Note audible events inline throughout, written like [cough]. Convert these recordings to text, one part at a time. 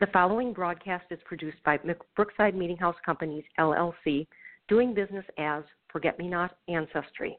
The following broadcast is produced by Brookside Meeting House Companies, LLC, doing business as Forget Me Not Ancestry.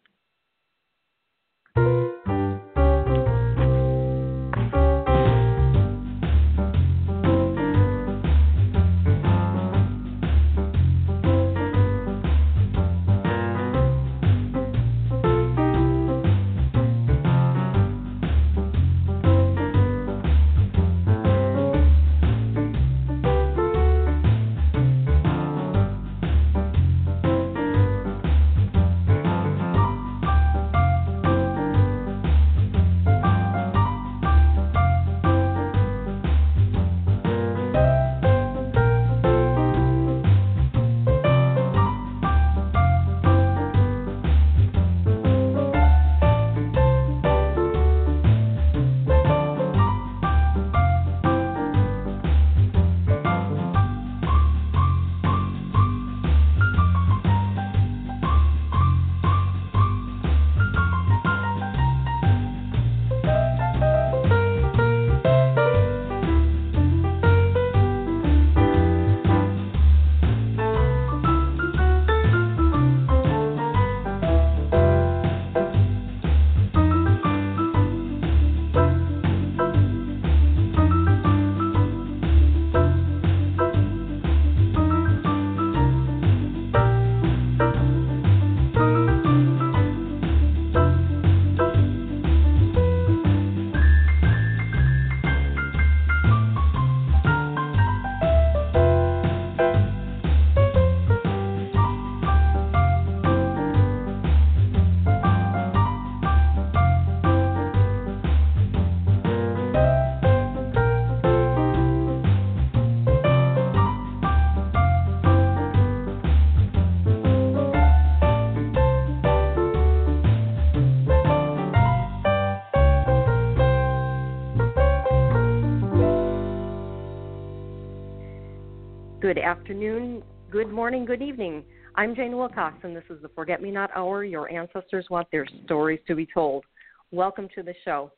Good afternoon, good morning, good evening. I'm Jane Wilcox, and this is the Forget Me Not Hour. Your ancestors want their stories to be told. Welcome to the show.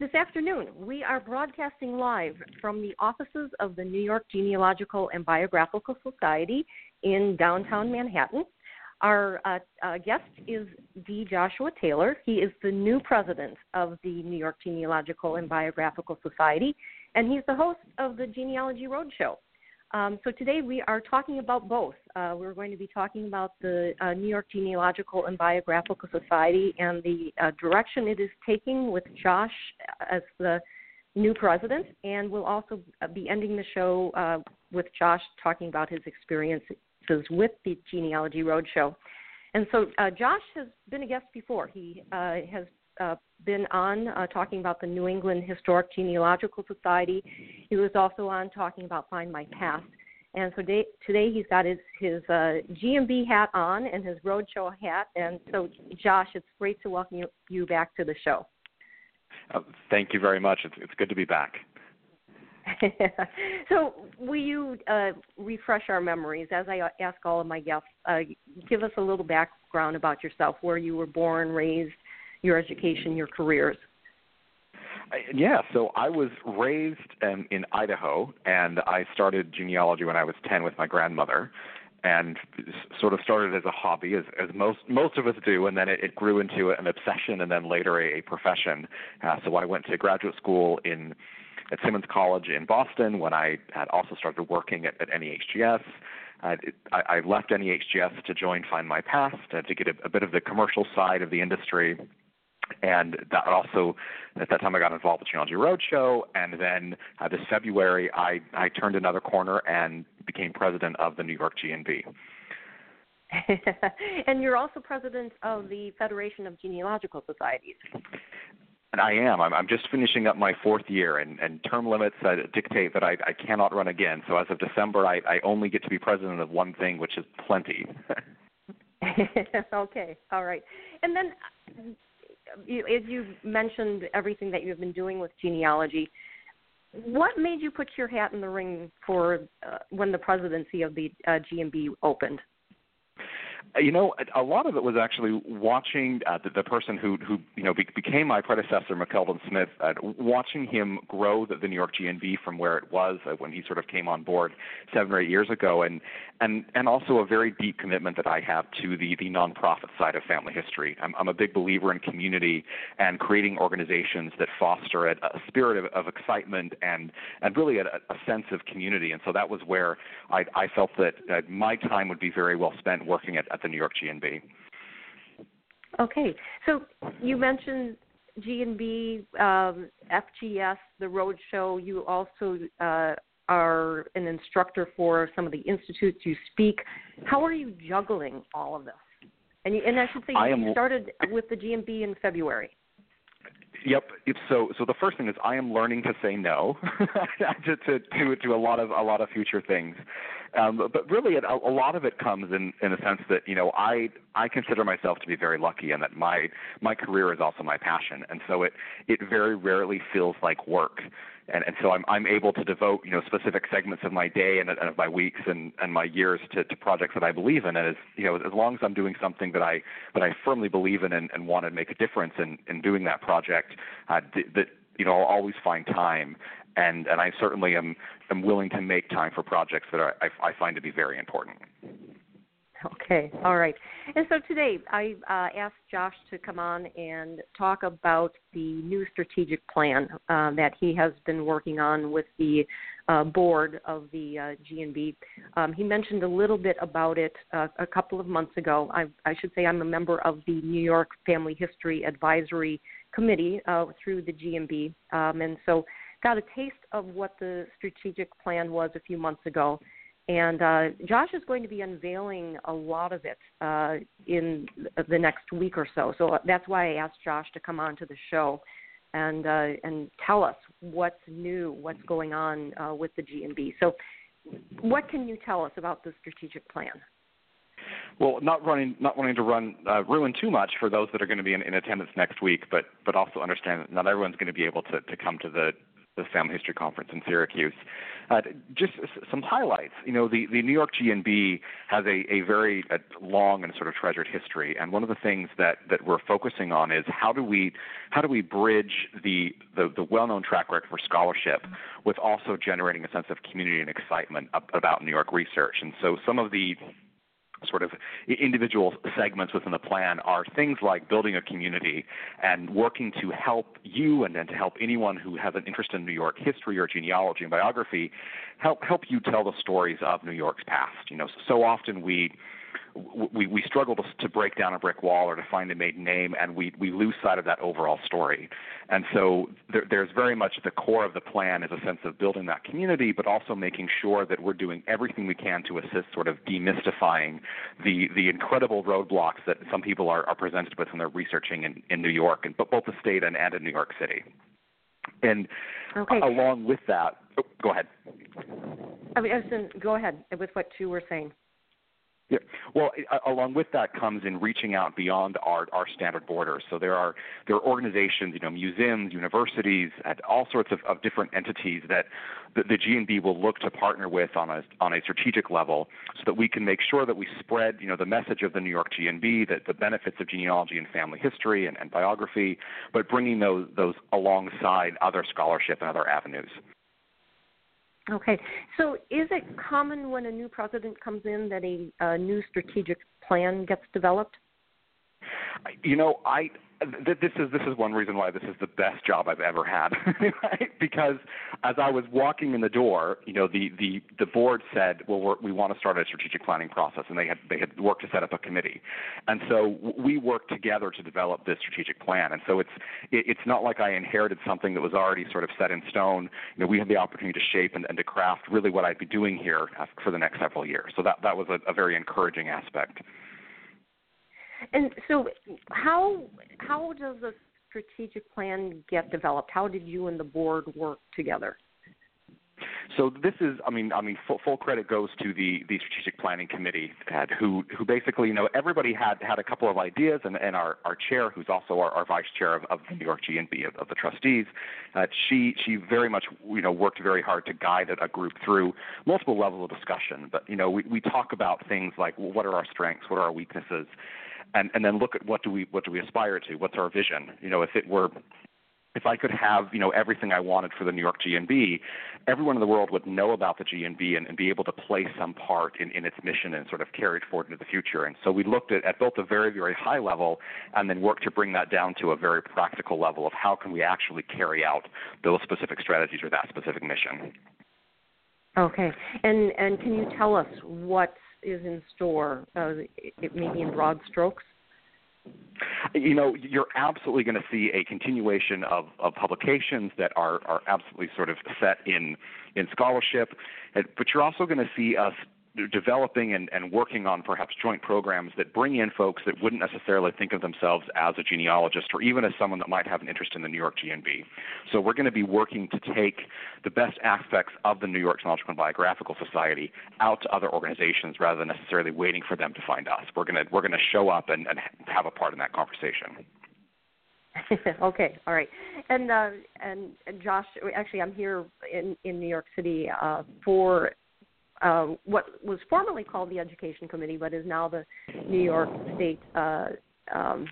This afternoon, we are broadcasting live from the offices of the New York Genealogical and Biographical Society in downtown Manhattan. Our uh, uh, guest is D. Joshua Taylor. He is the new president of the New York Genealogical and Biographical Society, and he's the host of the Genealogy Roadshow. Um, so today we are talking about both. Uh, we're going to be talking about the uh, New York Genealogical and Biographical Society and the uh, direction it is taking with Josh as the new president, and we'll also be ending the show uh, with Josh talking about his experiences with the Genealogy Roadshow. And so uh, Josh has been a guest before. He uh, has uh, been on uh, talking about the New England Historic Genealogical Society. He was also on talking about Find My Past. And so today, today he's got his his uh, GNB hat on and his roadshow hat. And so, Josh, it's great to welcome you, you back to the show. Uh, thank you very much. It's, it's good to be back. [laughs] so, will you uh, refresh our memories as I ask all of my guests? Uh, give us a little background about yourself, where you were born, raised, your education, your careers? Yeah, so I was raised um, in Idaho, and I started genealogy when I was 10 with my grandmother, and sort of started as a hobby, as, as most most of us do, and then it, it grew into an obsession, and then later a, a profession. Uh, so I went to graduate school in at Simmons College in Boston when I had also started working at, at NEHGS. Uh, I, I left NEHGS to join Find My Past uh, to get a, a bit of the commercial side of the industry and that also at that time I got involved with the Genealogy Roadshow, and then uh, this February I I turned another corner and became president of the New York GNB. [laughs] and you're also president of the Federation of Genealogical Societies. And I am. I'm, I'm just finishing up my fourth year, and, and term limits uh, dictate that I, I cannot run again. So as of December, I, I only get to be president of one thing, which is plenty. [laughs] [laughs] okay, all right. And then you, as you mentioned everything that you've been doing with genealogy, what made you put your hat in the ring for uh, when the presidency of the uh, GNB opened? You know, a lot of it was actually watching uh, the, the person who who you know be, became my predecessor, McKeldin Smith, uh, watching him grow the, the New York GNB from where it was uh, when he sort of came on board seven or eight years ago, and and and also a very deep commitment that I have to the the nonprofit side of family history. I'm, I'm a big believer in community and creating organizations that foster a, a spirit of, of excitement and and really a, a sense of community. And so that was where I, I felt that my time would be very well spent working at, at the New York GNB. Okay, so you mentioned GNB, um, FGS, the Roadshow. You also uh, are an instructor for some of the institutes you speak. How are you juggling all of this? And, you, and I should say you am, started with the GNB in February. Yep. So so the first thing is I am learning to say no [laughs] to, to to to a lot of a lot of future things. Um, but really, it, a, a lot of it comes in in a sense that you know I I consider myself to be very lucky, and that my my career is also my passion, and so it it very rarely feels like work and and so I'm I'm able to devote you know specific segments of my day and, and of my weeks and and my years to, to projects that I believe in. And as you know, as long as I'm doing something that I that I firmly believe in and, and want to make a difference in in doing that project, uh, that you know I'll always find time. And and I certainly am am willing to make time for projects that I I find to be very important. [laughs] Okay, all right. And so today I uh, asked Josh to come on and talk about the new strategic plan uh, that he has been working on with the uh, board of the uh, GNB. Um, he mentioned a little bit about it uh, a couple of months ago. I, I, should say I'm a member of the New York Family History Advisory Committee uh, through the GNB, um, and so got a taste of what the strategic plan was a few months ago and uh, Josh is going to be unveiling a lot of it uh, in the next week or so. So that's why I asked Josh to come on to the show and uh, and tell us what's new, what's going on uh, with the GNB. So, what can you tell us about the strategic plan? Well, not running, not wanting to run uh, ruin too much for those that are going to be in, in attendance next week, but but also understand that not everyone's going to be able to to come to the the Family History Conference in Syracuse. Uh, just some highlights. You know, the, the New York GNB has a, a very a long and sort of treasured history, and one of the things that, that we're focusing on is how do we how do we bridge the, the, the well-known track record for scholarship with also generating a sense of community and excitement about New York research. And so some of the sort of individual segments within the plan are things like building a community and working to help you and then to help anyone who has an interest in New York history or genealogy and biography help help you tell the stories of New York's past. You know, so often we we, we struggle to, to break down a brick wall or to find a maiden name, and we, we lose sight of that overall story. And so there, there's very much the core of the plan is a sense of building that community, but also making sure that we're doing everything we can to assist sort of demystifying the, the incredible roadblocks that some people are, are presented with when they're researching in, in New York, and both the state and, and in New York City. And okay. along with that, oh, go ahead. I mean, go ahead with what you were saying. Yeah. Well, along with that comes in reaching out beyond our, our standard borders. So there are there are organizations, you know, museums, universities, and all sorts of, of different entities that the, the GNB will look to partner with on a on a strategic level, so that we can make sure that we spread, you know, the message of the New York GNB, that the benefits of genealogy and family history and, and biography, but bringing those those alongside other scholarship and other avenues. Okay. So is it common when a new president comes in that a, a new strategic plan gets developed? You know, I this is this is one reason why this is the best job I've ever had, [laughs] right? Because as I was walking in the door, you know, the the the board said, "Well, we're, we want to start a strategic planning process," and they had they had worked to set up a committee, and so we worked together to develop this strategic plan. And so it's it, it's not like I inherited something that was already sort of set in stone. You know, we had the opportunity to shape and, and to craft really what I'd be doing here uh, for the next several years. So that that was a, a very encouraging aspect. And so, how how does a strategic plan get developed? How did you and the board work together? So this is, I mean, I mean, full, full credit goes to the the strategic planning committee, Ed, who who basically, you know, everybody had had a couple of ideas, and, and our our chair, who's also our, our vice chair of, of the New York GNB of, of the trustees, uh, she she very much, you know, worked very hard to guide a, a group through multiple levels of discussion. But you know, we we talk about things like well, what are our strengths, what are our weaknesses, and and then look at what do we what do we aspire to, what's our vision. You know, if it were if I could have, you know, everything I wanted for the New York GNB, everyone in the world would know about the GNB and, and be able to play some part in, in its mission and sort of carry it forward into the future. And so we looked at, at both a very, very high level and then worked to bring that down to a very practical level of how can we actually carry out those specific strategies or that specific mission. Okay. And and can you tell us what is in store, uh, it, maybe in broad strokes? You know, you're absolutely going to see a continuation of, of publications that are, are absolutely sort of set in in scholarship, but you're also going to see us developing and, and working on perhaps joint programs that bring in folks that wouldn't necessarily think of themselves as a genealogist or even as someone that might have an interest in the New York GNB. So we're going to be working to take the best aspects of the New York Genealogical and Biographical Society out to other organizations rather than necessarily waiting for them to find us. We're going to we're going to show up and, and have a part in that conversation. [laughs] okay, all right, and uh, and Josh, actually, I'm here in in New York City uh, for uh, what was formerly called the Education Committee, but is now the New York State uh, um,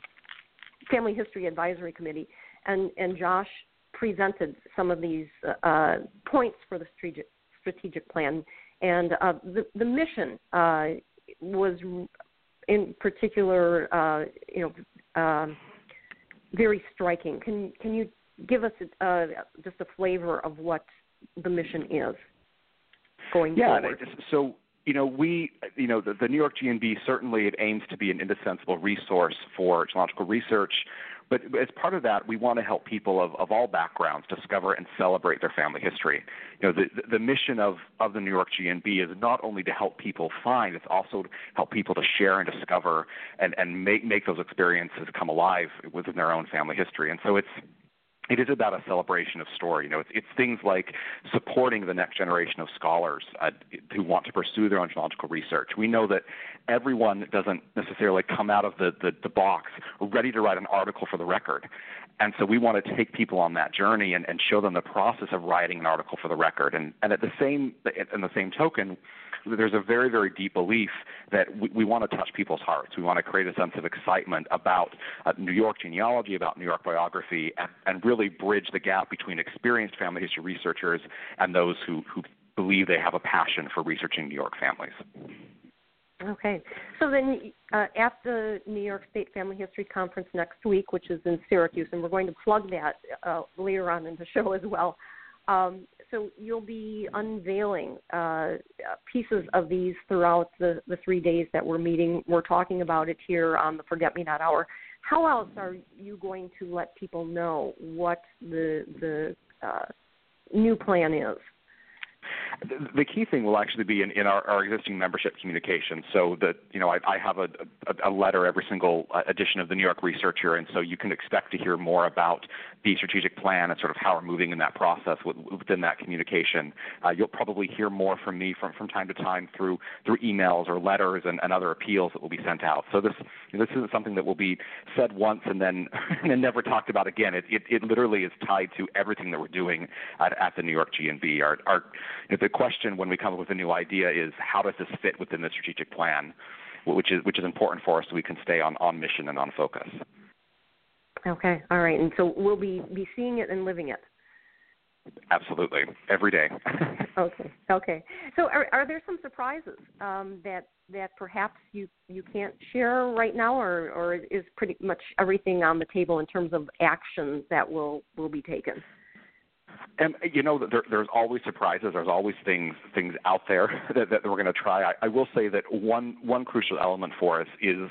Family History Advisory Committee, and and Josh presented some of these uh, points for the strategic strategic plan, and uh, the the mission uh, was in particular, uh, you know, um, very striking. Can can you give us just a flavor of what the mission is? Going yeah, forward? Yeah, so you know, we, you know, the, the New York GNB certainly it aims to be an indispensable resource for genealogical research. But as part of that, we want to help people of, of all backgrounds discover and celebrate their family history. You know, the, the mission of, of the New York GNB is not only to help people find, it's also to help people to share and discover and, and make, make those experiences come alive within their own family history. And so it's it is about a celebration of story. You know, it's, it's things like supporting the next generation of scholars uh, who want to pursue their own genealogical research. We know that everyone doesn't necessarily come out of the, the, the box ready to write an article for the record. And so we want to take people on that journey and, and show them the process of writing an article for the record. And, and at the same, in the same token, there's a very, very deep belief that we, we want to touch people's hearts. We want to create a sense of excitement about uh, New York genealogy, about New York biography, and, and really bridge the gap between experienced family history researchers and those who, who believe they have a passion for researching New York families. Okay. So then uh, at the New York State Family History Conference next week, which is in Syracuse, and we're going to plug that uh, later on in the [laughs] show as well, um, so you'll be unveiling uh, pieces of these throughout the, the three days that we're meeting. We're talking about it here on the Forget Me Not Hour. How else are you going to let people know what the the uh, new plan is? The key thing will actually be in, in our, our existing membership communication. So that you know, I, I have a, a, a letter every single uh, edition of the New York Researcher, and so you can expect to hear more about the strategic plan and sort of how we're moving in that process within that communication. Uh, you'll probably hear more from me from, from time to time through through emails or letters and, and other appeals that will be sent out. So this this isn't something that will be said once and then [laughs] and then never talked about again. It, it it literally is tied to everything that we're doing at, at the New York GNB. Our our you the question when we come up with a new idea is how does this fit within the strategic plan, which is which is important for us so we can stay on on mission and on focus. Okay, all right, and so we'll be be seeing it and living it. Absolutely, every day. [laughs] okay, okay. So, are, are there some surprises um, that that perhaps you you can't share right now, or or is pretty much everything on the table in terms of actions that will will be taken? And uh, you know, there, there's always surprises. There's always things things out there [laughs] that, that we're going to try. I, I will say that one one crucial element for us is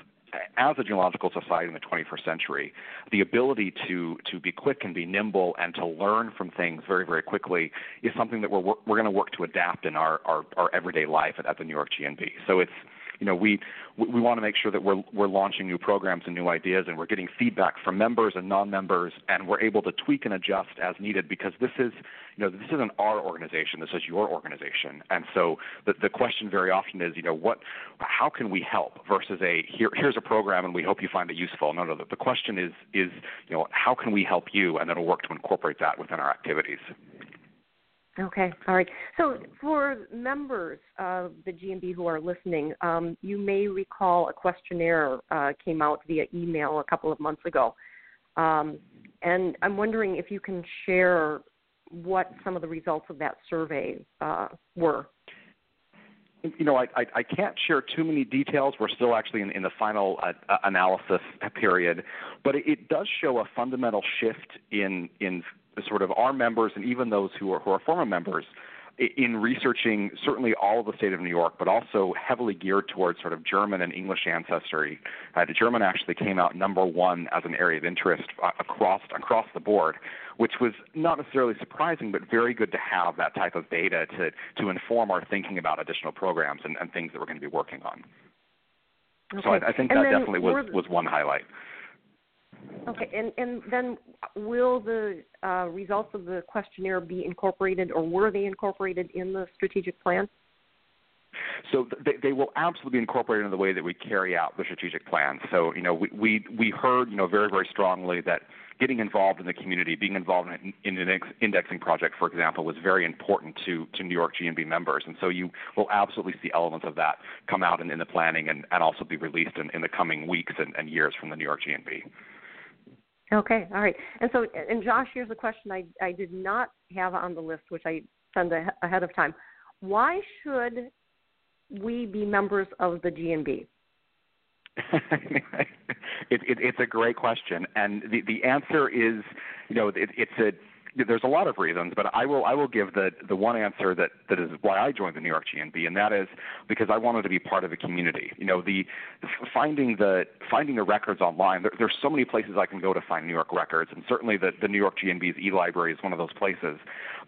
as a genealogical society in the 21st century, the ability to to be quick and be nimble and to learn from things very very quickly is something that we're we're going to work to adapt in our our, our everyday life at, at the New York GNB. So it's you know we we want to make sure that we're we're launching new programs and new ideas, and we're getting feedback from members and non-members, and we're able to tweak and adjust as needed because this is you know this isn't our organization, this is your organization, and so the the question very often is you know what how can we help versus a here here's a program and we hope you find it useful. No, no, the, the question is is you know how can we help you, and then we'll work to incorporate that within our activities. Okay, all right. So, for members of the GNB who are listening, um, you may recall a questionnaire uh, came out via email a couple of months ago. Um, and I'm wondering if you can share what some of the results of that survey uh, were. You know, I, I, I, can't share too many details. We're still actually in, in the final uh, analysis period, but it, it does show a fundamental shift in in sort of our members and even those who are, who are former members in researching certainly all of the state of New York, but also heavily geared towards sort of German and English ancestry. Uh, the German actually came out number one as an area of interest uh, across across the board, which was not necessarily surprising, but very good to have that type of data to to inform our thinking about additional programs and, and things that we're going to be working on. Okay. So I, I think and that definitely was was one highlight. Okay, and and then will the uh, results of the questionnaire be incorporated, or were they incorporated in the strategic plan? So they, they will absolutely be incorporated in the way that we carry out the strategic plan. So you know, we we we heard you know very very strongly that getting involved in the community, being involved in, in an indexing project, for example, was very important to, to New York GNB members. And so you will absolutely see elements of that come out in, in the planning and, and also be released in, in the coming weeks and, and years from the New York GNB. Okay, all right. And so, and Josh, here's a question I, I did not have on the list, which I send ahead of time. Why should we be members of the GNB? [laughs] it, it, it's a great question, and the the answer is, you know, it, it's a there's a lot of reasons, but I will I will give the the one answer that that is why I joined the New York GNB, and that is because I wanted to be part of a community. You know, the finding the finding the records online. There, there's so many places I can go to find New York records, and certainly the the New York GNB's e-library is one of those places.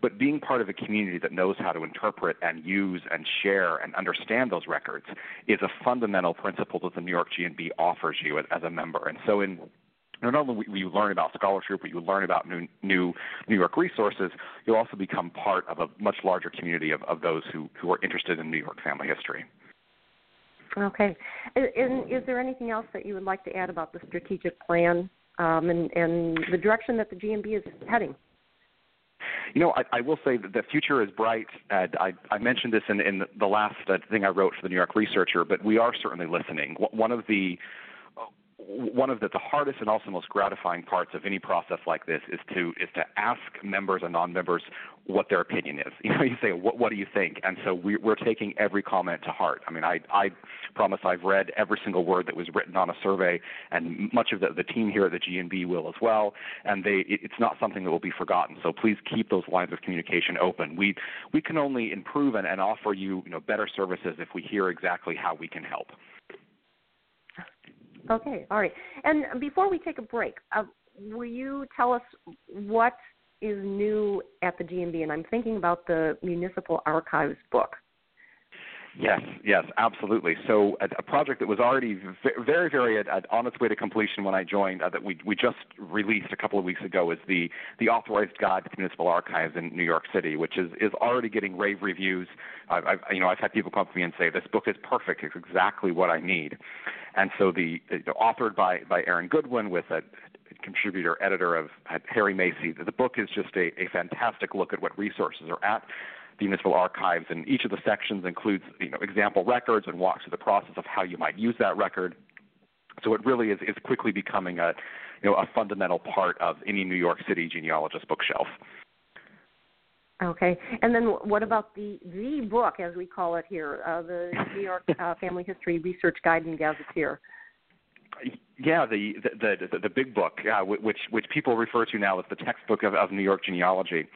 But being part of a community that knows how to interpret and use and share and understand those records is a fundamental principle that the New York GNB offers you as, as a member. And so in not only will you learn about scholarship, but you learn about new, new New York resources, you'll also become part of a much larger community of, of those who, who are interested in New York family history. Okay. And is there anything else that you would like to add about the strategic plan um, and, and the direction that the GNB is heading? You know, I, I will say that the future is bright. Uh, I, I mentioned this in, in the last uh, thing I wrote for the New York Researcher, but we are certainly listening. One of the one of the, the hardest and also most gratifying parts of any process like this is to is to ask members and non-members what their opinion is. [laughs] You know, you say, "What what do you think?" And so we, we're taking every comment to heart. I mean, I I promise I've read every single word that was written on a survey, and much of the, the team here at the GNB will as well. And they it, it's not something that will be forgotten. So please keep those lines of communication open. We we can only improve and, and offer you you know better services if we hear exactly how we can help. Okay, all right. And before we take a break, uh, will you tell us what is new at the GNB? And I'm thinking about the Municipal Archives book. Yes, yes, absolutely. So a, a project that was already very, very at, at, on its way to completion when I joined, uh, that we we just released a couple of weeks ago, is the the authorized guide to the municipal archives in New York City, which is is already getting rave reviews. I've, I've you know I've had people come to me and say this book is perfect. It's exactly what I need. And so the, the authored by by Aaron Goodwin with a contributor editor of Harry Macy. The book is just a, a fantastic look at what resources are at the municipal archives, and each of the sections includes you know example records and walks through the process of how you might use that record. So it really is, is quickly becoming a you know a fundamental part of any New York City genealogist bookshelf. Okay, and then what about the the book, as we call it here, uh, the New York [laughs] uh, Family History Research Guide and Gazetteer? Yeah, the the the, the big book, uh, which which people refer to now as the textbook of, of New York genealogy.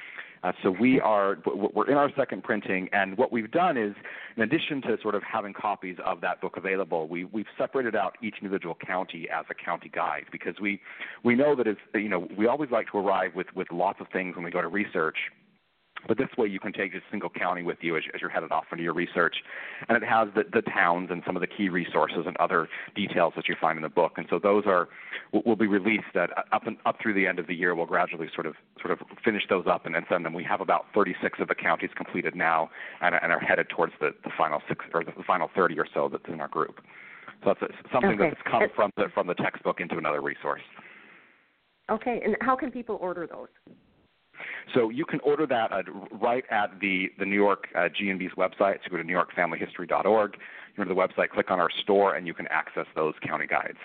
Uh, so we are we're in our second printing, and what we've done is, in addition to sort of having copies of that book available, we we've separated out each individual county as a county guide because we we know that it's you know we always like to arrive with with lots of things when we go to research But this way, you can take a single county with you as, as you're headed off into your research, and it has the, the towns and some of the key resources and other details that you find in the book. And so those are will be released at, uh, up and up through the end of the year. We'll gradually sort of sort of finish those up and, and send them. We have about 36 of the counties completed now, and, and are headed towards the, the final six or the final 30 or so that's in our group. So that's something okay. that's come from the from the textbook into another resource. Okay, and how can people order those? So you can order that uh, right at the, the New York uh, GNB's website. So go to newyorkfamilyhistory.org. You go to the website, click on our store, and you can access those county guides.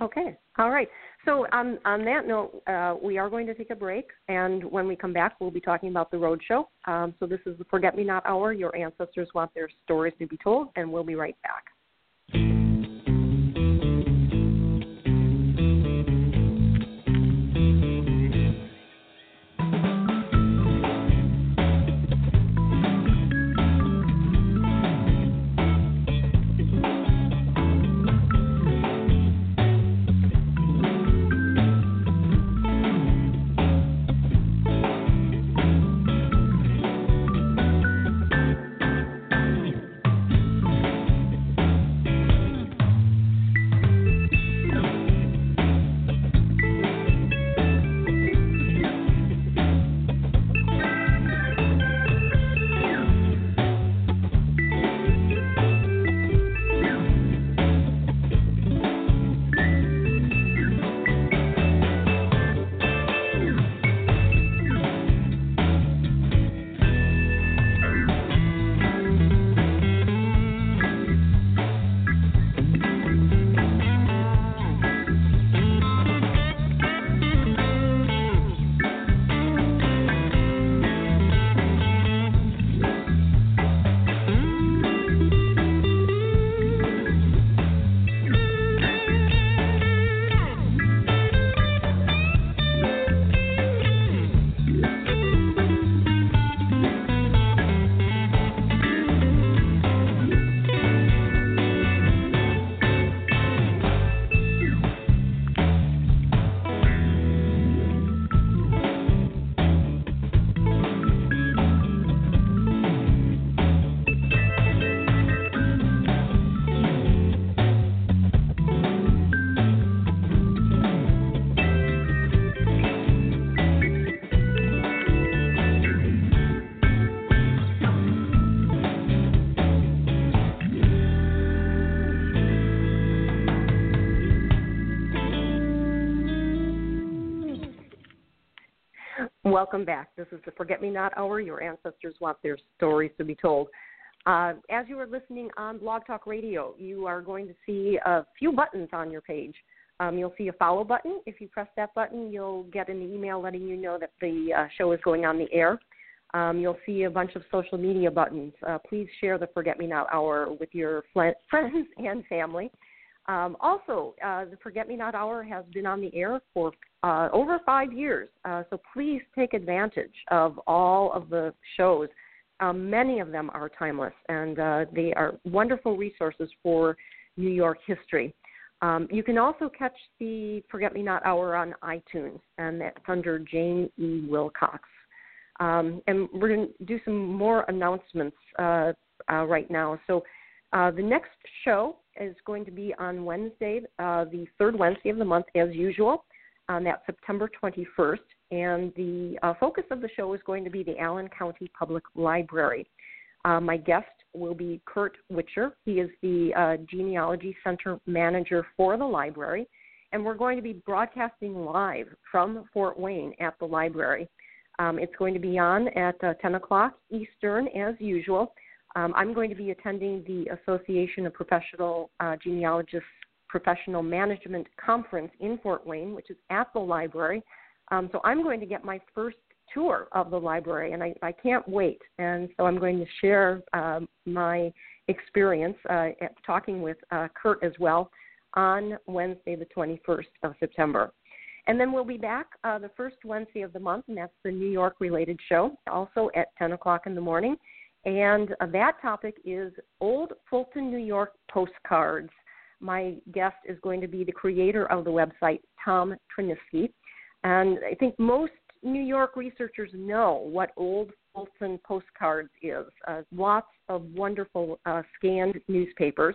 Okay, all right. So on on that note, uh, we are going to take a break, and when we come back, we'll be talking about the roadshow. Um, so this is the Forget Me Not Hour. Your ancestors want their stories to be told, and we'll be right back. Welcome back. This is the Forget Me Not Hour. Your ancestors want their stories to be told. Uh, as you are listening on Blog Talk Radio, you are going to see a few buttons on your page. Um, you'll see a follow button. If you press that button, you'll get an email letting you know that the uh, show is going on the air. Um, you'll see a bunch of social media buttons. Uh, please share the Forget Me Not Hour with your [laughs] friends and family. Um, also, uh, the Forget Me Not Hour has been on the air for uh, over five years, uh, so please take advantage of all of the shows. Um, many of them are timeless, and uh, they are wonderful resources for New York history. Um, you can also catch the Forget Me Not Hour on iTunes, and that's under Jane E. Wilcox. Um, and we're going to do some more announcements uh, uh, right now. So uh, the next show is going to be on Wednesday, uh, the third Wednesday of the month, as usual, on that September 21st. And the uh, focus of the show is going to be the Allen County Public Library. Uh, my guest will be Curt Witcher. He is the uh, Genealogy Center Manager for the library. And we're going to be broadcasting live from Fort Wayne at the library. Um, it's going to be on at 10 o'clock Eastern, as usual. Um, I'm going to be attending the Association of Professional uh, Genealogists Professional Management Conference in Fort Wayne, which is at the library. Um, so I'm going to get my first tour of the library, and I, I can't wait. And so I'm going to share um, my experience uh, talking with uh, Curt as well on Wednesday, the 21st of September. And then we'll be back uh, the first Wednesday of the month, and that's the New York related show, also at 10 o'clock in the morning. And uh, that topic is Old Fulton, New York postcards. My guest is going to be the creator of the website, Tom Tryniski. And I think most New York researchers know what old Fulton postcards is. Uh, lots of wonderful uh, scanned newspapers.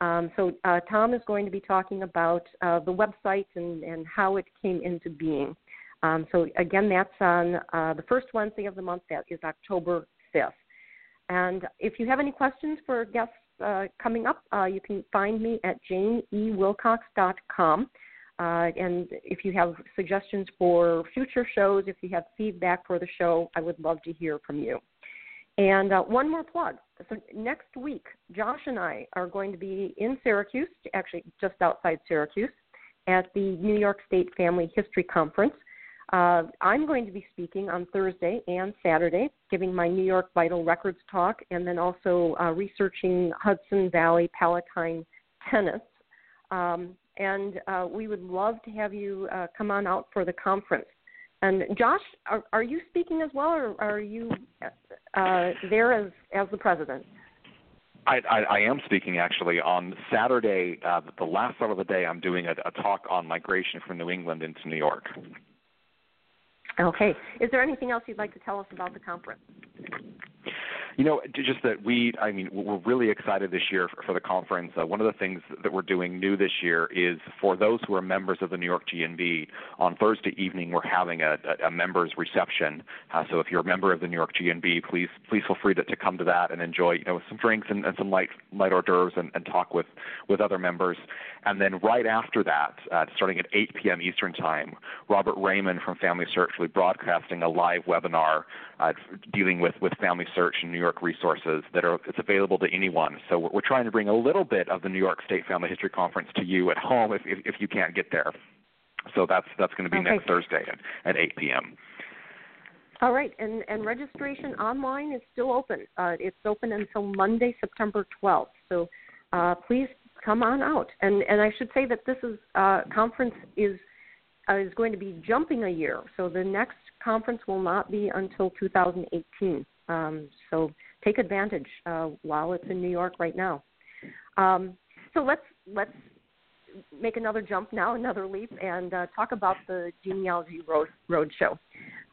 Um, so uh, Tom is going to be talking about uh, the website and, and how it came into being. Um, so again, that's on uh, the first Wednesday of the month. That is October 5th. And if you have any questions for guests uh, coming up, uh, you can find me at janeewilcox.com. Uh, and if you have suggestions for future shows, if you have feedback for the show, I would love to hear from you. And uh, one more plug. So next week, Josh and I are going to be in Syracuse, actually just outside Syracuse, at the New York State Family History Conference. Uh, I'm going to be speaking on Thursday and Saturday, giving my New York Vital Records talk, and then also uh, researching Hudson Valley Palatine tenants. Um, and uh, we would love to have you uh, come on out for the conference. And Josh, are, are you speaking as well, or are you uh, there as as the president? I, I, I am speaking actually on Saturday, uh, the last part of the day. I'm doing a, a talk on migration from New England into New York. Okay. Is there anything else you'd like to tell us about the conference? You know, just that we, I mean, we're really excited this year for, the conference. Uh, one of the things that we're doing new this year is for those who are members of the New York GNB, on Thursday evening we're having a, a, a members reception. Uh, so if you're a member of the New York GNB, please please feel free to, to come to that and enjoy, you know, some drinks and, and some light light hors d'oeuvres and, and talk with with other members. And then right after that, uh, starting at 8 p.m. Eastern Time, Robert Raymond from Family Search will be broadcasting a live webinar uh, dealing with, with Family Search and New York resources that are it's available to anyone. So we're, we're trying to bring a little bit of the New York State Family History Conference to you at home if, if, if you can't get there. So that's that's going to be okay. next Thursday at, at 8 p.m. All right, and, and registration online is still open. Uh, it's open until Monday, September 12th. So uh, please come on out. And and I should say that this is uh, conference is uh, is going to be jumping a year. So the next conference will not be until 2018. Um, so take advantage uh, while it's in New York right now. Um, so let's let's make another jump now, another leap, and uh, talk about the genealogy road roadshow.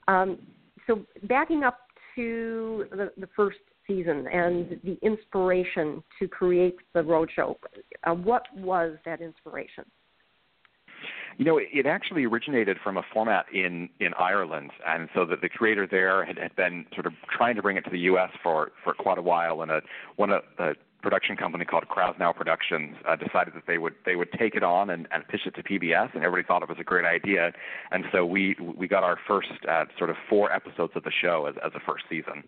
Um, so backing up to the, the first season and the inspiration to create the roadshow. Uh, what was that inspiration? You know, it actually originated from a format in in Ireland, and so that the creator there had, had been sort of trying to bring it to the U.S. for for quite a while, and a one of the production company called Krasnow Productions uh, decided that they would they would take it on and, and pitch it to PBS, and everybody thought it was a great idea, and so we we got our first uh, sort of four episodes of the show as as a first season.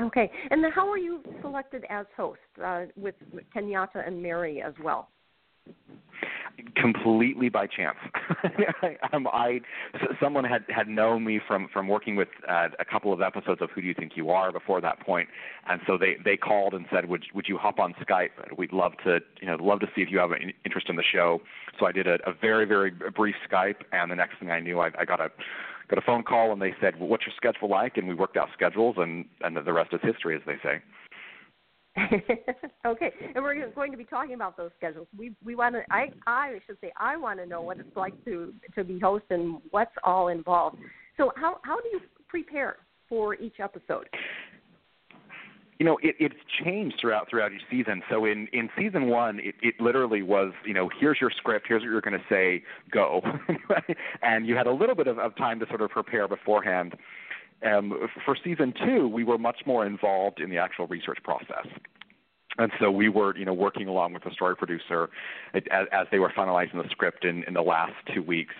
Okay, and then how were you selected as host uh, with Kenyatta and Mary as well? Completely by chance. [laughs] um, I someone had had known me from from working with uh, a couple of episodes of Who Do You Think You Are before that point, and so they they called and said, would would you hop on Skype? We'd love to you know love to see if you have an interest in the show. So I did a, a very very brief Skype, and the next thing I knew, I, I got a got a phone call and they said, well, "What's your schedule like?" And we worked out schedules, and and the rest is history, as they say. [laughs] okay, and we're going to be talking about those schedules. We we want to. I I should say I want to know what it's like to to be host and what's all involved. So how how do you prepare for each episode? you know, it, it's changed throughout throughout each season. So in in season one, it, it literally was, you know, here's your script, here's what you're going to say, go, [laughs] and you had a little bit of, of time to sort of prepare beforehand. Um, for season two, we were much more involved in the actual research process. And so we were, you know, working along with the story producer as, as they were finalizing the script in, in the last two weeks.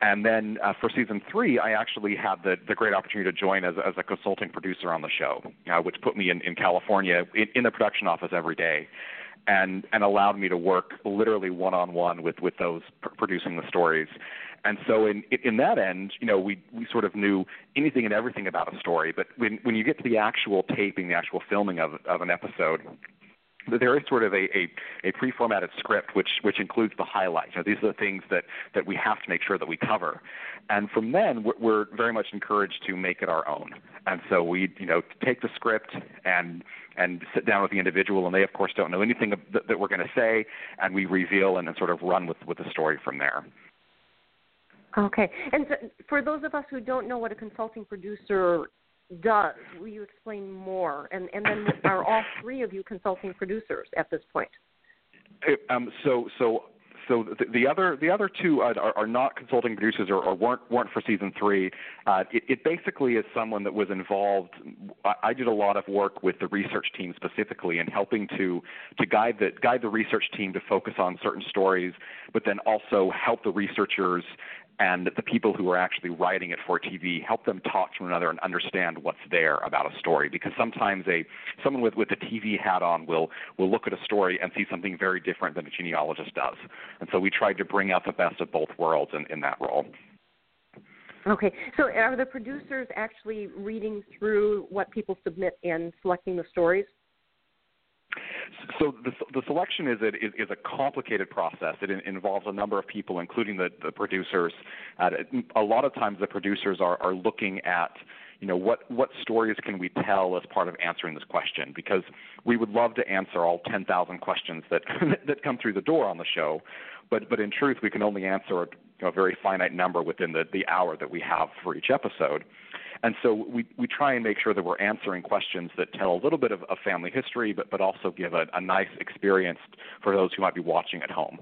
And then uh, for season three, I actually had the, the great opportunity to join as, as a consulting producer on the show, uh, which put me in, in California in, in the production office every day and, and allowed me to work literally one on one with, with those pr- producing the stories. And so in, in that end, you know, we, we sort of knew anything and everything about a story. But when, when you get to the actual taping, the actual filming of, of an episode, there is sort of a, a, a pre-formatted script which which includes the highlights. You know, these are the things that that we have to make sure that we cover, and from then we're, we're very much encouraged to make it our own. And so we you know take the script and and sit down with the individual, and they of course don't know anything that, that we're going to say, and we reveal and, and sort of run with with the story from there. Okay. And so for those of us who don't know what a consulting producer does, will you explain more? And and then are all three of you consulting producers at this point? Um, so so so the, the other the other two are, are not consulting producers or, or weren't weren't for season three. Uh, it, it basically is someone that was involved. I, I did a lot of work with the research team specifically in helping to to guide the guide the research team to focus on certain stories, but then also help the researchers and the people who are actually writing it for TV help them talk to one another and understand what's there about a story. Because sometimes a someone with with a TV hat on will will look at a story and see something very different than a genealogist does. And so we tried to bring out the best of both worlds in, in that role. Okay, so are the producers actually reading through what people submit and selecting the stories? So the, the selection is, is, is a complicated process. It in, involves a number of people, including the, the producers. A lot of times, the producers are, are looking at you know what what stories can we tell as part of answering this question because we would love to answer all 10,000 questions that [laughs] that come through the door on the show but but in truth we can only answer a, a very finite number within the the hour that we have for each episode and so we, we try and make sure that we're answering questions that tell a little bit of, of family history, but, but also give a, a nice experience for those who might be watching at home.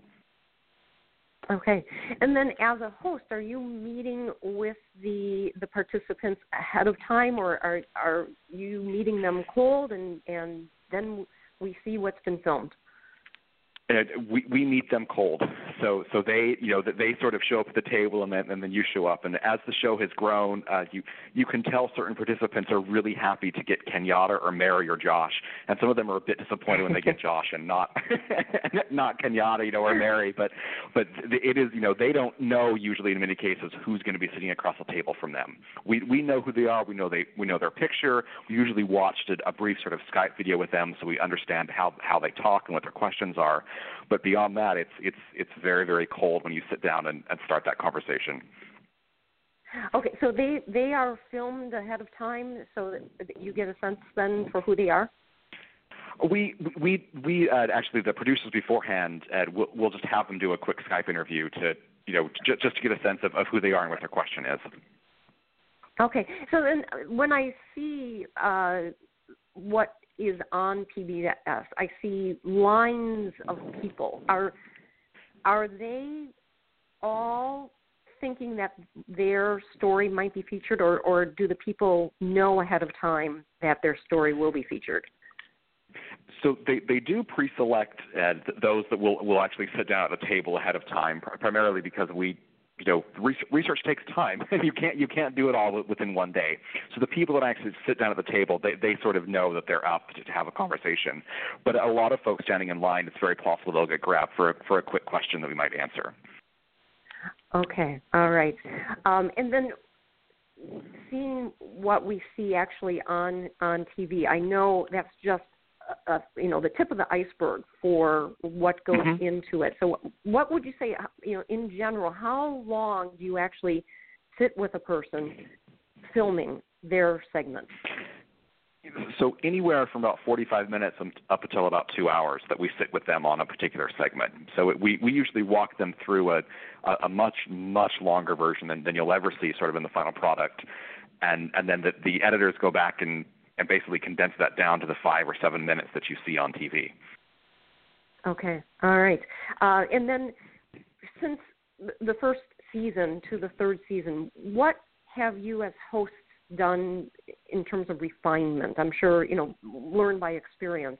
Okay. And then as a host, are you meeting with the the participants ahead of time or are are you meeting them cold and and then we see what's been filmed? And we we meet them cold. So so they you know that they sort of show up at the table and then and then you show up. And as the show has grown, uh, you you can tell certain participants are really happy to get Kenyatta or Mary or Josh, and some of them are a bit disappointed when they get [laughs] Josh and not [laughs] not Kenyatta, you know, or Mary. But but it is you know they don't know usually in many cases who's going to be sitting across the table from them. We we know who they are. We know they we know their picture. We usually watched a, a brief sort of Skype video with them so we understand how how they talk and what their questions are but beyond that, it's it's it's very very cold when you sit down and, and start that conversation. Okay, so they they are filmed ahead of time, so that you get a sense then for who they are. We we we uh, actually the producers beforehand, Ed, we'll, we'll just have them do a quick Skype interview to you know j- just to get a sense of, of who they are and what their question is. Okay, so then when I see uh, what is on PBS. I see lines of people. Are are they all thinking that their story might be featured, or or do the people know ahead of time that their story will be featured? So they, they do pre-select uh, those that will will actually sit down at a table ahead of time, primarily because we you know research takes time. [laughs] You can't you can't do it all within one day. So the people that actually sit down at the table they they sort of know that they're up to, to have a conversation. But a lot of folks standing in line it's very possible they'll get grabbed for a, for a quick question that we might answer. Okay. All right. Um, and then seeing what we see actually on on TV I know that's just uh, you know the tip of the iceberg for what goes mm-hmm. into it. So, what would you say, you know, in general, how long do you actually sit with a person filming their segment? So anywhere from about 45 minutes up until about two hours that we sit with them on a particular segment. So it, we we usually walk them through a a much much longer version than, than you'll ever see sort of in the final product, and and then the, the editors go back and and basically condense that down to the five or seven minutes that you see on TV. Okay, all right. Uh, and then since the first season to the third season, what have you as hosts done in terms of refinement? I'm sure, you know, learn by experience.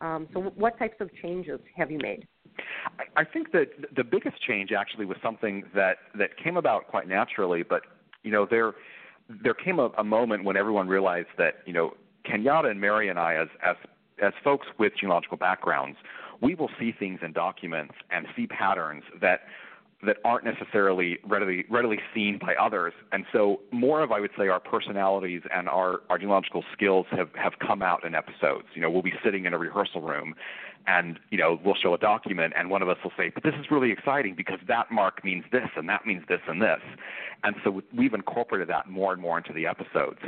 Um, so, what types of changes have you made? I think that the biggest change actually was something that, that came about quite naturally, but you know, there there came a, a moment when everyone realized that you know Kenyatta and Mary and I, as as as folks with genealogical backgrounds, we will see things in documents and see patterns that that aren't necessarily readily readily seen by others. And so more of I would say our personalities and our, our genealogical skills have, have come out in episodes. You know, we'll be sitting in a rehearsal room and, you know, we'll show a document and one of us will say, But this is really exciting because that mark means this and that means this and this. And so we've incorporated that more and more into the episodes.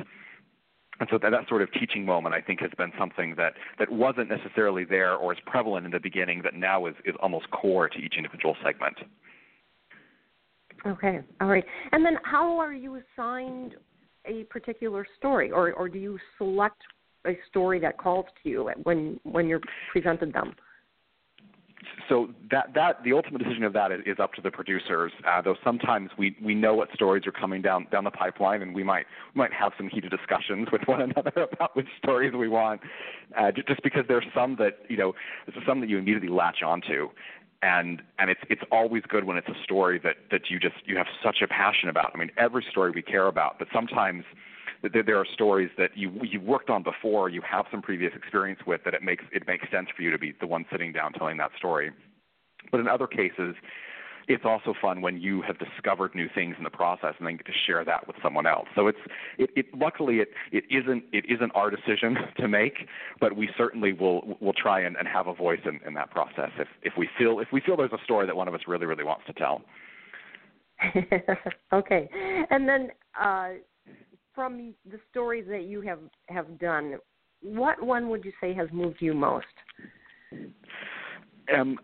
And so that, that sort of teaching moment, I think, has been something that, that wasn't necessarily there or as prevalent in the beginning that now is, is almost core to each individual segment. Okay, all right. And then, how are you assigned a particular story, or or do you select a story that calls to you when when you're presented them? so that that the ultimate decision of that is, is up to the producers. Uh, though sometimes we we know what stories are coming down down the pipeline, and we might we might have some heated discussions with one another [laughs] about which stories we want. Uh, just because there's some that you know, some that you immediately latch onto, and and it's it's always good when it's a story that that you just you have such a passion about. I mean, every story we care about, but sometimes that there are stories that you you worked on before, you have some previous experience with that it makes it makes sense for you to be the one sitting down telling that story. But in other cases, it's also fun when you have discovered new things in the process and then get to share that with someone else. So it's it, it luckily it, it isn't it isn't our decision [laughs] to make, but we certainly will will try and, and have a voice in, in that process if if we feel if we feel there's a story that one of us really really wants to tell. [laughs] okay, and then uh, from the stories that you have have done, what one would you say has moved you most? Um,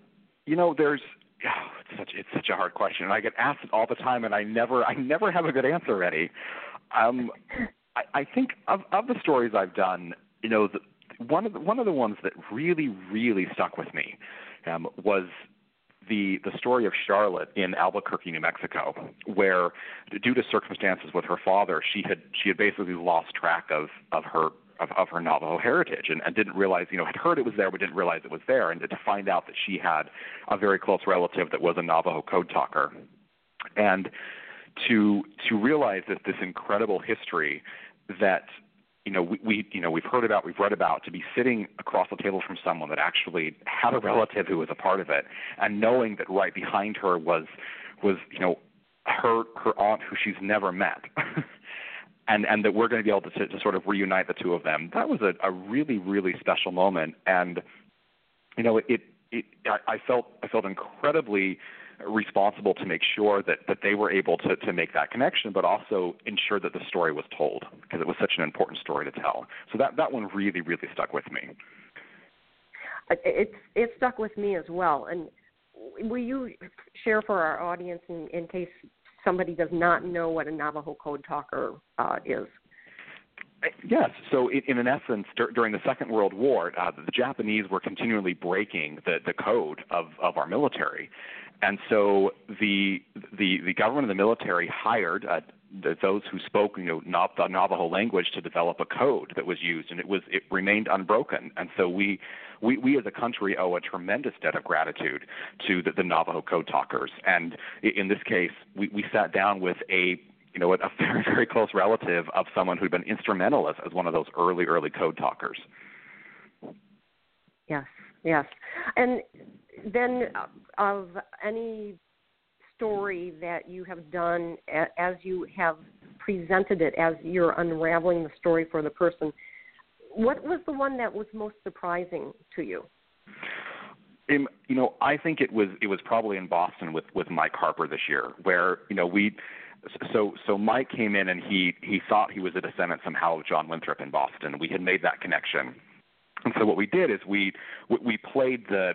you know, there's oh, [sighs] it's such it's such a hard question, and I get asked it all the time, and I never I never have a good answer ready. Um, I, I think of of the stories I've done, you know, the, one of the, one of the ones that really really stuck with me um, was the the story of Charlotte in Albuquerque, New Mexico, where due to circumstances with her father, she had she had basically lost track of of her of, of her Navajo heritage and, and didn't realize, you know, had heard it was there but didn't realize it was there, and to find out that she had a very close relative that was a Navajo code talker, and to to realize that this incredible history that you know, we, we, you know, we've heard about, we've read about, to be sitting across the table from someone that actually had a relative who was a part of it, and knowing that right behind her was, was, you know, her her aunt who she's never met, [laughs] and and that we're going to be able to, to sort of reunite the two of them. That was a, a really really special moment, and you know, it, it I, I felt I felt incredibly responsible to make sure that, that they were able to, to make that connection, but also ensure that the story was told because it was such an important story to tell. So that, that one really, really stuck with me. It's it stuck with me as well. And will you share for our audience in, in case somebody does not know what a Navajo code talker uh, is? Yes. So, in, in essence, dur- during the Second World War, uh, the Japanese were continually breaking the, the code of, of our military, and so the the the government and the military hired uh, those who spoke you know the Navajo language to develop a code that was used, and it was it remained unbroken. And so we we, we as a country owe a tremendous debt of gratitude to the, the Navajo code talkers. And in this case, we, we sat down with a you know, a [laughs] very, very close relative of someone who'd been instrumental as, as one of those early, early code talkers. Yes, yes. And then of any story that you have done as you have presented it as you're unraveling the story for the person what was the one that was most surprising to you? Um, you know i think it was it was probably in boston with with mike harper this year where you know we so so mike came in and he he thought he was a descendant somehow of john winthrop in boston. We had made that connection. And so what we did is we we played the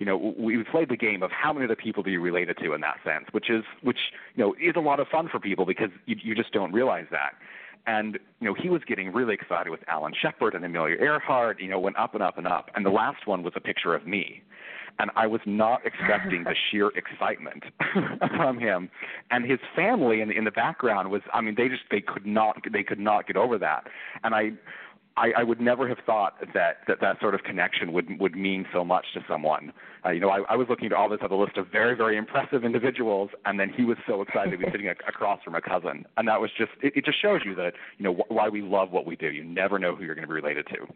you know, we played the game of how many of the people do you relate it to in that sense, which is which you know is a lot of fun for people because you, you just don't realize that. And you know, he was getting really excited with Alan Shepard and Amelia Earhart. You know, went up and up and up. And the last one was a picture of me, and I was not [laughs] expecting the sheer excitement [laughs] from him. And his family in the, in the background was, I mean, they just they could not they could not get over that. And I I, I would never have thought that, that that sort of connection would would mean so much to someone. Uh, you know, I, I was looking at all this other list of very very impressive individuals, and then he was so excited to be sitting across from a cousin, and that was just it, it just shows you that you know wh- why we love what we do. You never know who you're going to be related to.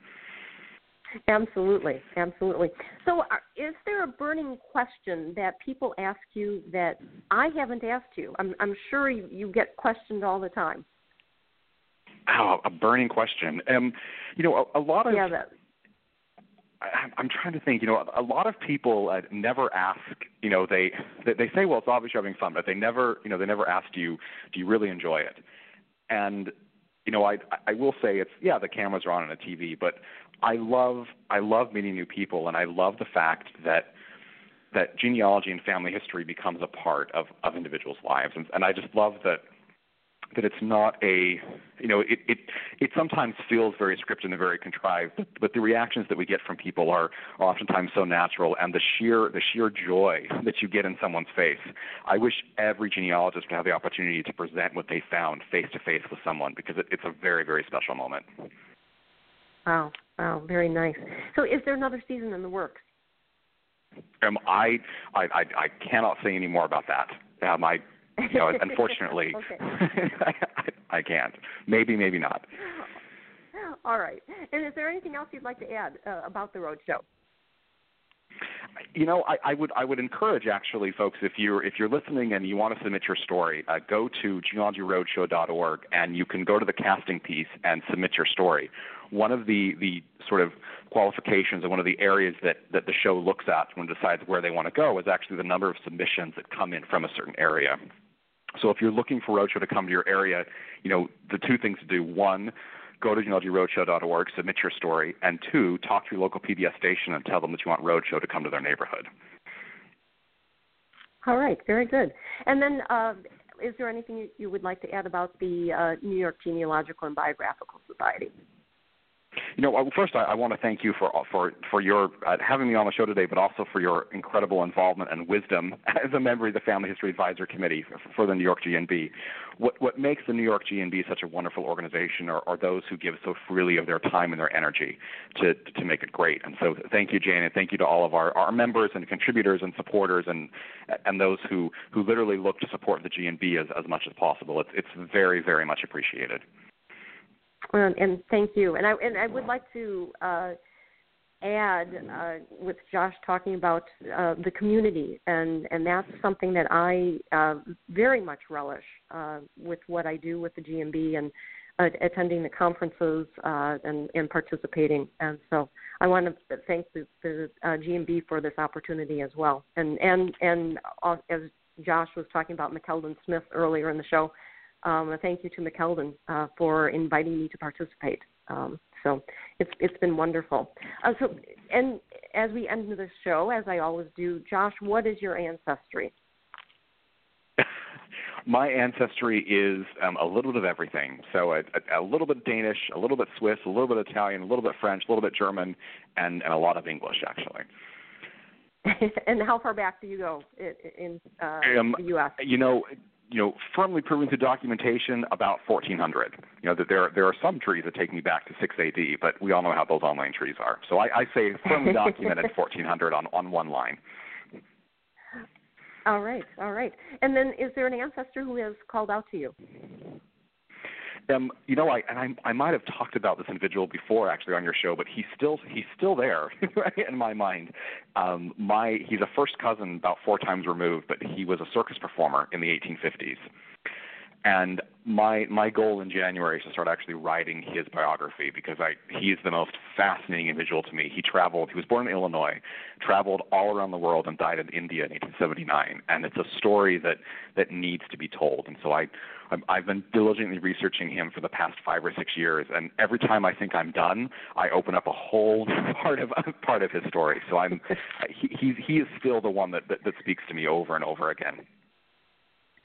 Absolutely, absolutely. So, uh, is there a burning question that people ask you that I haven't asked you? I'm, I'm sure you, you get questioned all the time. Oh, a burning question. Um, you know, a, a lot of yeah, that... I, I'm trying to think. You know, a, a lot of people uh, never ask. You know, they, they they say, well, it's obvious you're having fun, but they never, you know, they never ask you, do you really enjoy it? And you know, I I will say it's yeah, the cameras are on on a TV, but I love I love meeting new people, and I love the fact that that genealogy and family history becomes a part of of individuals' lives, and, and I just love that that it's not a you know it it it sometimes feels very scripted and very contrived but but the reactions that we get from people are, oftentimes so natural and the sheer the sheer joy that you get in someone's face. I wish every genealogist would have the opportunity to present what they found face to face with someone because it, it's a very very special moment. Wow. Wow. Very nice. So is there another season in the works? Um, I, I I I cannot say any more about that. Um, I know, [laughs] unfortunately, [laughs] I, I can't. Maybe, maybe not. [laughs] All right. And is there anything else you'd like to add uh, about the roadshow? You know, I, I would I would encourage actually, folks, if you're if you're listening and you want to submit your story, uh, go to genealogyroadshow.org and you can go to the casting piece and submit your story. One of the the sort of qualifications and one of the areas that that the show looks at when it decides where they want to go is actually the number of submissions that come in from a certain area. So if you're looking for Roadshow to come to your area, you know, the two things to do. One, go to genealogyroadshow.org, submit your story, and two, talk to your local PBS station and tell them that you want Roadshow to come to their neighborhood. All right, very good. And then, uh, is there anything you would like to add about the uh, New York Genealogical and Biographical Society? You know, first I, I want to thank you for for for your uh, having me on the show today, but also for your incredible involvement and wisdom [laughs] as a member of the Family History Advisor Committee for, for the New York GNB. What what makes the New York GNB such a wonderful organization are, are those who give so freely of their time and their energy to to make it great. And so, thank you, Jane, and thank you to all of our, our members and contributors and supporters and and those who who literally look to support the GNB as as much as possible. It's it's very very much appreciated. And, and thank you. And I and I would like to uh, add uh, with Josh talking about uh, the community, and and that's something that I uh, very much relish uh, with what I do with the GNB and uh, attending the conferences and and participating. And so I want to thank the, the GNB for this opportunity as well. And and and as Josh was talking about McKeldin Smith earlier in the show um, a thank you to McKeldin uh, for inviting me to participate. Um, so it's it's been wonderful. Uh, so and as we end the show, as I always do, Josh, what is your ancestry? [laughs] My ancestry is um, a little bit of everything. So a, a, a little bit Danish, a little bit Swiss, a little bit Italian, a little bit French, a little bit German, and, and a lot of English actually. [laughs] and how far back do you go in, in uh, um, the U.S.? You know, you know, firmly proven through documentation about 1400. You know, that there there are some trees that take me back to 6 AD, but we all know how those online trees are. So I, I say firmly documented [laughs] 1400 on on one line. All right, all right. And then, is there an ancestor who has called out to you? Um, you know, I and I, I might have talked about this individual before actually on your show, but he's still he's still there [laughs] in my mind. Um, my he's a first cousin about four times removed, but he was a circus performer in the 1850s. And my my goal in January is to start actually writing his biography because I he is the most fascinating individual to me. He traveled. He was born in Illinois, traveled all around the world, and died in India in 1879. And it's a story that that needs to be told. And so I I've been diligently researching him for the past five or six years, and every time I think I'm done, I open up a whole [laughs] part of part of his story. So I'm [laughs] he he, he is still the one that, that that speaks to me over and over again.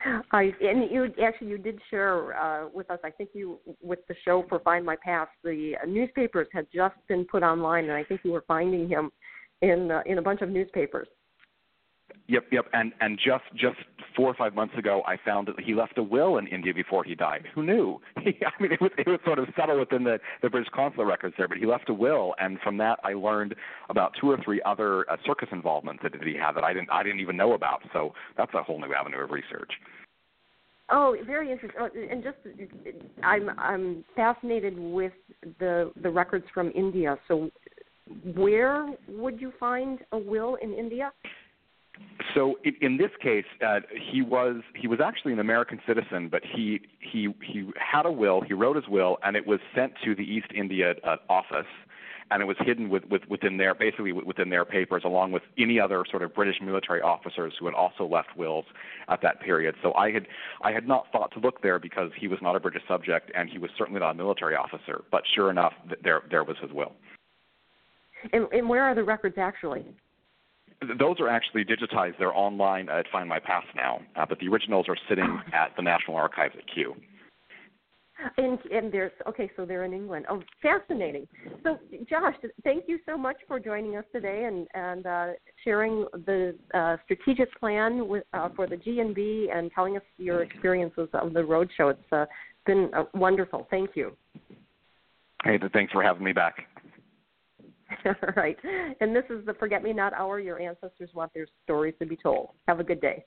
[laughs] I and you actually you did share uh, with us. I think you with the show for Find My Past. The uh, newspapers had just been put online, and I think you were finding him in uh, in a bunch of newspapers. Yep, yep. And and just just four or five months ago, I found that he left a will in India before he died. Who knew? [laughs] He, I mean, it was it was sort of subtle within the the British consular records there, but he left a will, and from that, I learned about two or three other uh, circus involvements that that he had that I didn't I didn't even know about. So that's a whole new avenue of research. Oh, very interesting. Oh, and just, I'm I'm fascinated with the the records from India. So, where would you find a will in India? So in, this case, uh, he was he was actually an American citizen, but he he he had a will. He wrote his will, and it was sent to the East India uh, office, and it was hidden with, with, within their basically within their papers, along with any other sort of British military officers who had also left wills at that period. So I had I had not thought to look there because he was not a British subject, and he was certainly not a military officer. But sure enough, there there was his will. And, and where are the records actually? Those are actually digitized. They're online at Find My Past now, uh, but the originals are sitting at the National Archives at Kew. And, and there's okay, so they're in England. Oh, fascinating. So, Josh, thank you so much for joining us today and and uh, sharing the uh, strategic plan with, uh, for the GNB and telling us your experiences of the roadshow. It's uh, been uh, wonderful. Thank you. Hey, thanks for having me back. All [laughs] right. And this is the Forget Me Not Hour. Your ancestors want their stories to be told. Have a good day.